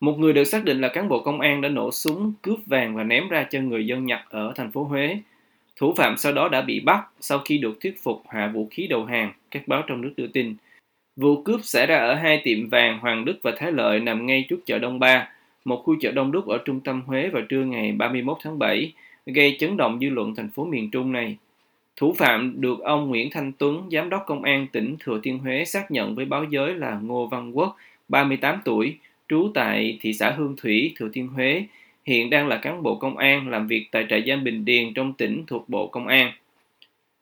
Một người được xác định là cán bộ công an đã nổ súng, cướp vàng và ném ra cho người dân nhặt ở thành phố Huế. Thủ phạm sau đó đã bị bắt sau khi được thuyết phục hạ vũ khí đầu hàng, các báo trong nước đưa tin. Vụ cướp xảy ra ở hai tiệm vàng Hoàng Đức và Thái Lợi nằm ngay trước chợ Đông Ba, một khu chợ đông đúc ở trung tâm Huế vào trưa ngày 31 tháng 7, gây chấn động dư luận thành phố miền Trung này. Thủ phạm được ông Nguyễn Thanh Tuấn, giám đốc công an tỉnh Thừa Thiên Huế xác nhận với báo giới là Ngô Văn Quốc, 38 tuổi, trú tại thị xã Hương Thủy, Thừa Thiên Huế, hiện đang là cán bộ công an làm việc tại trại giam Bình Điền trong tỉnh thuộc Bộ Công an.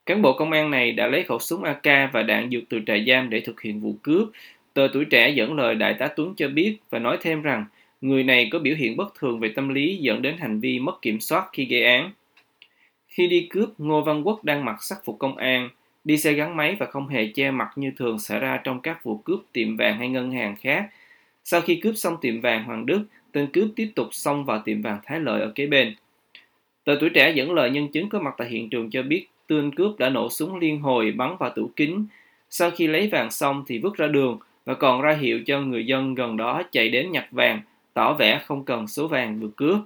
Cán bộ công an này đã lấy khẩu súng AK và đạn dược từ trại giam để thực hiện vụ cướp. Tờ tuổi trẻ dẫn lời Đại tá Tuấn cho biết và nói thêm rằng người này có biểu hiện bất thường về tâm lý dẫn đến hành vi mất kiểm soát khi gây án. Khi đi cướp, Ngô Văn Quốc đang mặc sắc phục công an, đi xe gắn máy và không hề che mặt như thường xảy ra trong các vụ cướp tiệm vàng hay ngân hàng khác. Sau khi cướp xong tiệm vàng Hoàng Đức, tên cướp tiếp tục xông vào tiệm vàng Thái Lợi ở kế bên. Tờ tuổi trẻ dẫn lời nhân chứng có mặt tại hiện trường cho biết tên cướp đã nổ súng liên hồi bắn vào tủ kính. Sau khi lấy vàng xong thì vứt ra đường và còn ra hiệu cho người dân gần đó chạy đến nhặt vàng, tỏ vẻ không cần số vàng vừa cướp.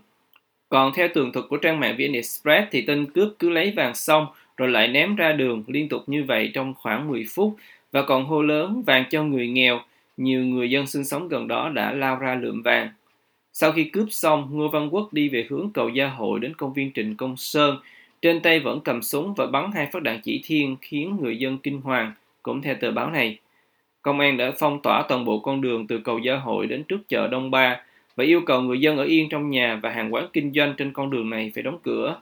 Còn theo tường thuật của trang mạng VN Express thì tên cướp cứ lấy vàng xong rồi lại ném ra đường liên tục như vậy trong khoảng 10 phút và còn hô lớn vàng cho người nghèo. Nhiều người dân sinh sống gần đó đã lao ra lượm vàng. Sau khi cướp xong, Ngô Văn Quốc đi về hướng cầu Gia Hội đến công viên Trịnh Công Sơn. Trên tay vẫn cầm súng và bắn hai phát đạn chỉ thiên khiến người dân kinh hoàng, cũng theo tờ báo này. Công an đã phong tỏa toàn bộ con đường từ cầu Gia Hội đến trước chợ Đông Ba và yêu cầu người dân ở yên trong nhà và hàng quán kinh doanh trên con đường này phải đóng cửa.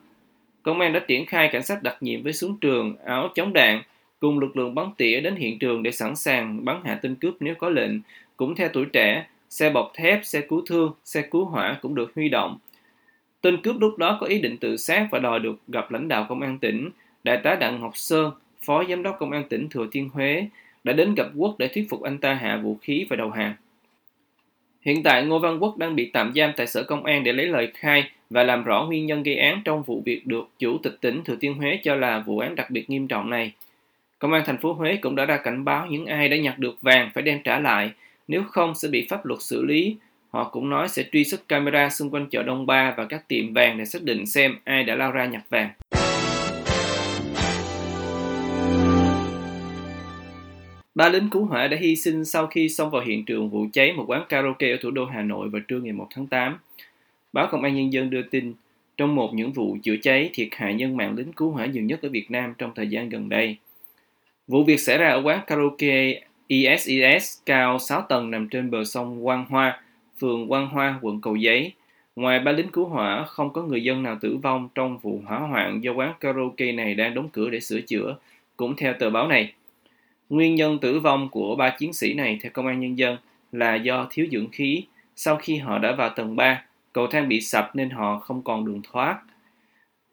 Công an đã triển khai cảnh sát đặc nhiệm với súng trường, áo chống đạn, cùng lực lượng bắn tỉa đến hiện trường để sẵn sàng bắn hạ tên cướp nếu có lệnh. Cũng theo tuổi trẻ, xe bọc thép, xe cứu thương, xe cứu hỏa cũng được huy động. Tên cướp lúc đó có ý định tự sát và đòi được gặp lãnh đạo công an tỉnh. Đại tá Đặng Ngọc Sơn, phó giám đốc công an tỉnh Thừa Thiên Huế, đã đến gặp Quốc để thuyết phục anh ta hạ vũ khí và đầu hàng. Hiện tại Ngô Văn Quốc đang bị tạm giam tại sở công an để lấy lời khai và làm rõ nguyên nhân gây án trong vụ việc được chủ tịch tỉnh Thừa Thiên Huế cho là vụ án đặc biệt nghiêm trọng này. Công an thành phố Huế cũng đã ra cảnh báo những ai đã nhặt được vàng phải đem trả lại, nếu không sẽ bị pháp luật xử lý. Họ cũng nói sẽ truy xuất camera xung quanh chợ Đông Ba và các tiệm vàng để xác định xem ai đã lao ra nhặt vàng. Ba lính cứu hỏa đã hy sinh sau khi xông vào hiện trường vụ cháy một quán karaoke ở thủ đô Hà Nội vào trưa ngày 1 tháng 8. Báo Công an Nhân dân đưa tin, trong một những vụ chữa cháy thiệt hại nhân mạng lính cứu hỏa nhiều nhất ở Việt Nam trong thời gian gần đây. Vụ việc xảy ra ở quán karaoke ISIS cao 6 tầng nằm trên bờ sông Quang Hoa, phường Quang Hoa, quận Cầu Giấy. Ngoài ba lính cứu hỏa, không có người dân nào tử vong trong vụ hỏa hoạn do quán karaoke này đang đóng cửa để sửa chữa, cũng theo tờ báo này. Nguyên nhân tử vong của ba chiến sĩ này theo Công an Nhân dân là do thiếu dưỡng khí. Sau khi họ đã vào tầng 3, cầu thang bị sập nên họ không còn đường thoát.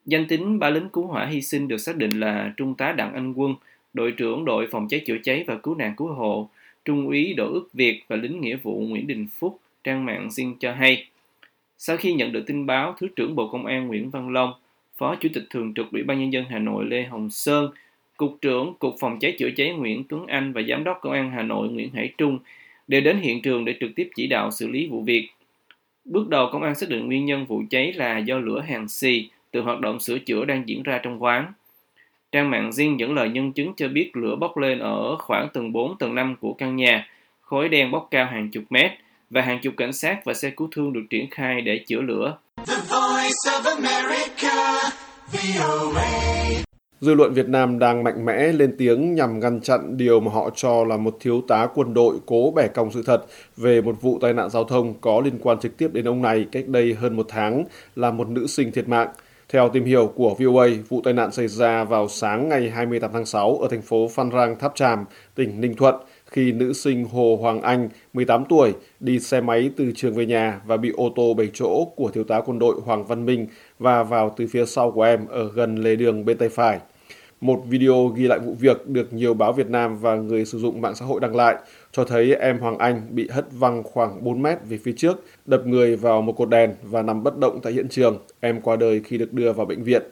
Danh tính ba lính cứu hỏa hy sinh được xác định là Trung tá Đặng Anh Quân, đội trưởng đội phòng cháy chữa cháy và cứu nạn cứu hộ, Trung úy Đỗ Ước Việt và lính nghĩa vụ Nguyễn Đình Phúc, trang mạng xin cho hay. Sau khi nhận được tin báo, Thứ trưởng Bộ Công an Nguyễn Văn Long, Phó Chủ tịch Thường trực Ủy ban Nhân dân Hà Nội Lê Hồng Sơn Cục trưởng Cục Phòng cháy chữa cháy Nguyễn Tuấn Anh và Giám đốc Công an Hà Nội Nguyễn Hải Trung đều đến hiện trường để trực tiếp chỉ đạo xử lý vụ việc. Bước đầu công an xác định nguyên nhân vụ cháy là do lửa hàng xì từ hoạt động sửa chữa đang diễn ra trong quán. Trang mạng riêng dẫn lời nhân chứng cho biết lửa bốc lên ở khoảng tầng 4, tầng 5 của căn nhà, khói đen bốc cao hàng chục mét và hàng chục cảnh sát và xe cứu thương được triển khai để chữa lửa. The Voice of America, VOA. Dư luận Việt Nam đang mạnh mẽ lên tiếng nhằm ngăn chặn điều mà họ cho là một thiếu tá quân đội cố bẻ cong sự thật về một vụ tai nạn giao thông có liên quan trực tiếp đến ông này cách đây hơn một tháng là một nữ sinh thiệt mạng. Theo tìm hiểu của VOA, vụ tai nạn xảy ra vào sáng ngày 28 tháng 6 ở thành phố Phan Rang Tháp Tràm, tỉnh Ninh Thuận, khi nữ sinh Hồ Hoàng Anh, 18 tuổi, đi xe máy từ trường về nhà và bị ô tô 7 chỗ của thiếu tá quân đội Hoàng Văn Minh và vào từ phía sau của em ở gần lề đường bên tay phải. Một video ghi lại vụ việc được nhiều báo Việt Nam và người sử dụng mạng xã hội đăng lại cho thấy em Hoàng Anh bị hất văng khoảng 4 mét về phía trước, đập người vào một cột đèn và nằm bất động tại hiện trường. Em qua đời khi được đưa vào bệnh viện.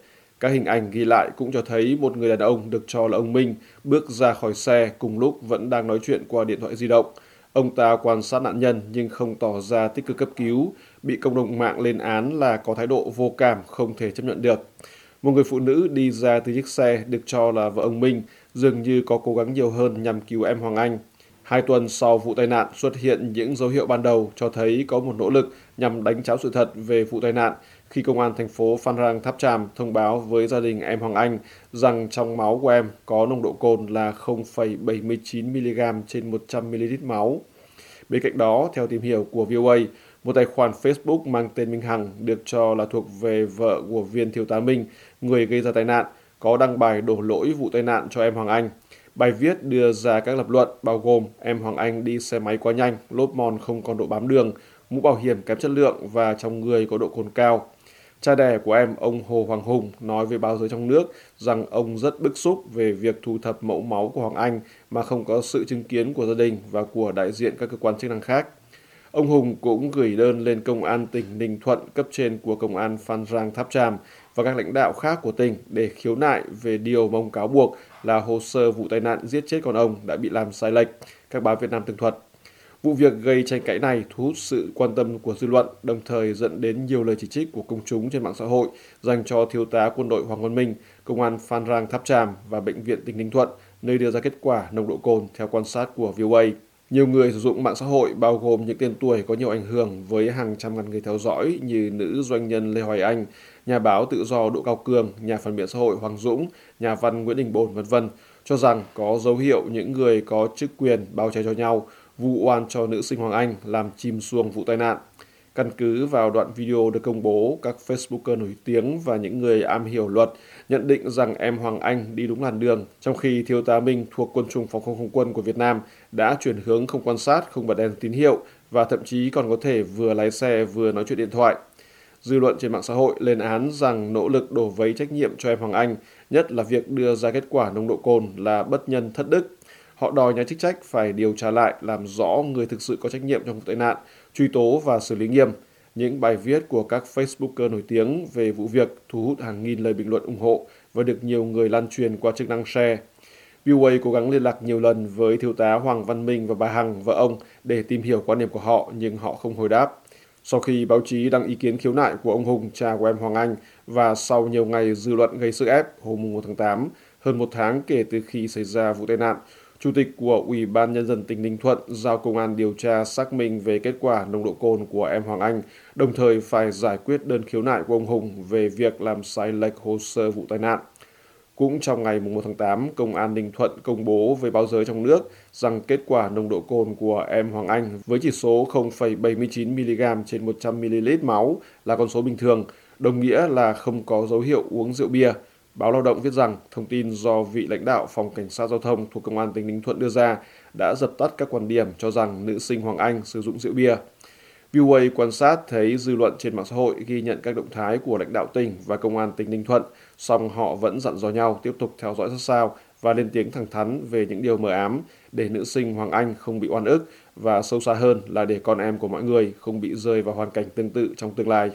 Các hình ảnh ghi lại cũng cho thấy một người đàn ông được cho là ông Minh bước ra khỏi xe cùng lúc vẫn đang nói chuyện qua điện thoại di động. Ông ta quan sát nạn nhân nhưng không tỏ ra tích cực cấp cứu, bị cộng đồng mạng lên án là có thái độ vô cảm không thể chấp nhận được. Một người phụ nữ đi ra từ chiếc xe được cho là vợ ông Minh dường như có cố gắng nhiều hơn nhằm cứu em Hoàng Anh. Hai tuần sau vụ tai nạn xuất hiện những dấu hiệu ban đầu cho thấy có một nỗ lực nhằm đánh cháo sự thật về vụ tai nạn khi công an thành phố Phan Rang Tháp Chàm thông báo với gia đình em Hoàng Anh rằng trong máu của em có nồng độ cồn là 0,79mg trên 100ml máu. Bên cạnh đó, theo tìm hiểu của VOA, một tài khoản Facebook mang tên Minh Hằng được cho là thuộc về vợ của viên thiếu tá Minh, người gây ra tai nạn, có đăng bài đổ lỗi vụ tai nạn cho em Hoàng Anh. Bài viết đưa ra các lập luận bao gồm em Hoàng Anh đi xe máy quá nhanh, lốp mòn không còn độ bám đường, mũ bảo hiểm kém chất lượng và trong người có độ cồn cao. Cha đẻ của em, ông Hồ Hoàng Hùng, nói với báo giới trong nước rằng ông rất bức xúc về việc thu thập mẫu máu của Hoàng Anh mà không có sự chứng kiến của gia đình và của đại diện các cơ quan chức năng khác. Ông Hùng cũng gửi đơn lên Công an tỉnh Ninh Thuận cấp trên của Công an Phan Rang Tháp Tràm và các lãnh đạo khác của tỉnh để khiếu nại về điều mong ông cáo buộc là hồ sơ vụ tai nạn giết chết con ông đã bị làm sai lệch, các báo Việt Nam tường thuật. Vụ việc gây tranh cãi này thu hút sự quan tâm của dư luận, đồng thời dẫn đến nhiều lời chỉ trích của công chúng trên mạng xã hội dành cho thiếu tá quân đội Hoàng Văn Minh, công an Phan Rang Tháp Tràm và bệnh viện tỉnh Ninh Thuận, nơi đưa ra kết quả nồng độ cồn theo quan sát của VOA. Nhiều người sử dụng mạng xã hội bao gồm những tên tuổi có nhiều ảnh hưởng với hàng trăm ngàn người theo dõi như nữ doanh nhân Lê Hoài Anh, nhà báo tự do Đỗ Cao Cường, nhà phản biện xã hội Hoàng Dũng, nhà văn Nguyễn Đình Bồn vân vân cho rằng có dấu hiệu những người có chức quyền bao che cho nhau vu oan cho nữ sinh Hoàng Anh làm chìm xuồng vụ tai nạn. Căn cứ vào đoạn video được công bố, các Facebooker nổi tiếng và những người am hiểu luật nhận định rằng em Hoàng Anh đi đúng làn đường, trong khi thiếu tá Minh thuộc quân chủng phòng không không quân của Việt Nam đã chuyển hướng không quan sát, không bật đèn tín hiệu và thậm chí còn có thể vừa lái xe vừa nói chuyện điện thoại. Dư luận trên mạng xã hội lên án rằng nỗ lực đổ vấy trách nhiệm cho em Hoàng Anh, nhất là việc đưa ra kết quả nồng độ cồn là bất nhân thất đức. Họ đòi nhà chức trách phải điều tra lại, làm rõ người thực sự có trách nhiệm trong vụ tai nạn, truy tố và xử lý nghiêm. Những bài viết của các Facebooker nổi tiếng về vụ việc thu hút hàng nghìn lời bình luận ủng hộ và được nhiều người lan truyền qua chức năng share. VOA cố gắng liên lạc nhiều lần với thiếu tá Hoàng Văn Minh và bà Hằng, vợ ông, để tìm hiểu quan điểm của họ nhưng họ không hồi đáp. Sau khi báo chí đăng ý kiến khiếu nại của ông Hùng, cha của em Hoàng Anh, và sau nhiều ngày dư luận gây sức ép hôm 1 tháng 8, hơn một tháng kể từ khi xảy ra vụ tai nạn, Chủ tịch của Ủy ban Nhân dân tỉnh Ninh Thuận giao công an điều tra xác minh về kết quả nồng độ cồn của em Hoàng Anh, đồng thời phải giải quyết đơn khiếu nại của ông Hùng về việc làm sai lệch hồ sơ vụ tai nạn. Cũng trong ngày 1 tháng 8, Công an Ninh Thuận công bố với báo giới trong nước rằng kết quả nồng độ cồn của em Hoàng Anh với chỉ số 0,79mg trên 100ml máu là con số bình thường, đồng nghĩa là không có dấu hiệu uống rượu bia. Báo Lao động viết rằng thông tin do vị lãnh đạo phòng cảnh sát giao thông thuộc công an tỉnh Ninh Thuận đưa ra đã dập tắt các quan điểm cho rằng nữ sinh Hoàng Anh sử dụng rượu bia. VOA quan sát thấy dư luận trên mạng xã hội ghi nhận các động thái của lãnh đạo tỉnh và công an tỉnh Ninh Thuận, song họ vẫn dặn dò nhau tiếp tục theo dõi sát sao và lên tiếng thẳng thắn về những điều mờ ám để nữ sinh Hoàng Anh không bị oan ức và sâu xa hơn là để con em của mọi người không bị rơi vào hoàn cảnh tương tự trong tương lai.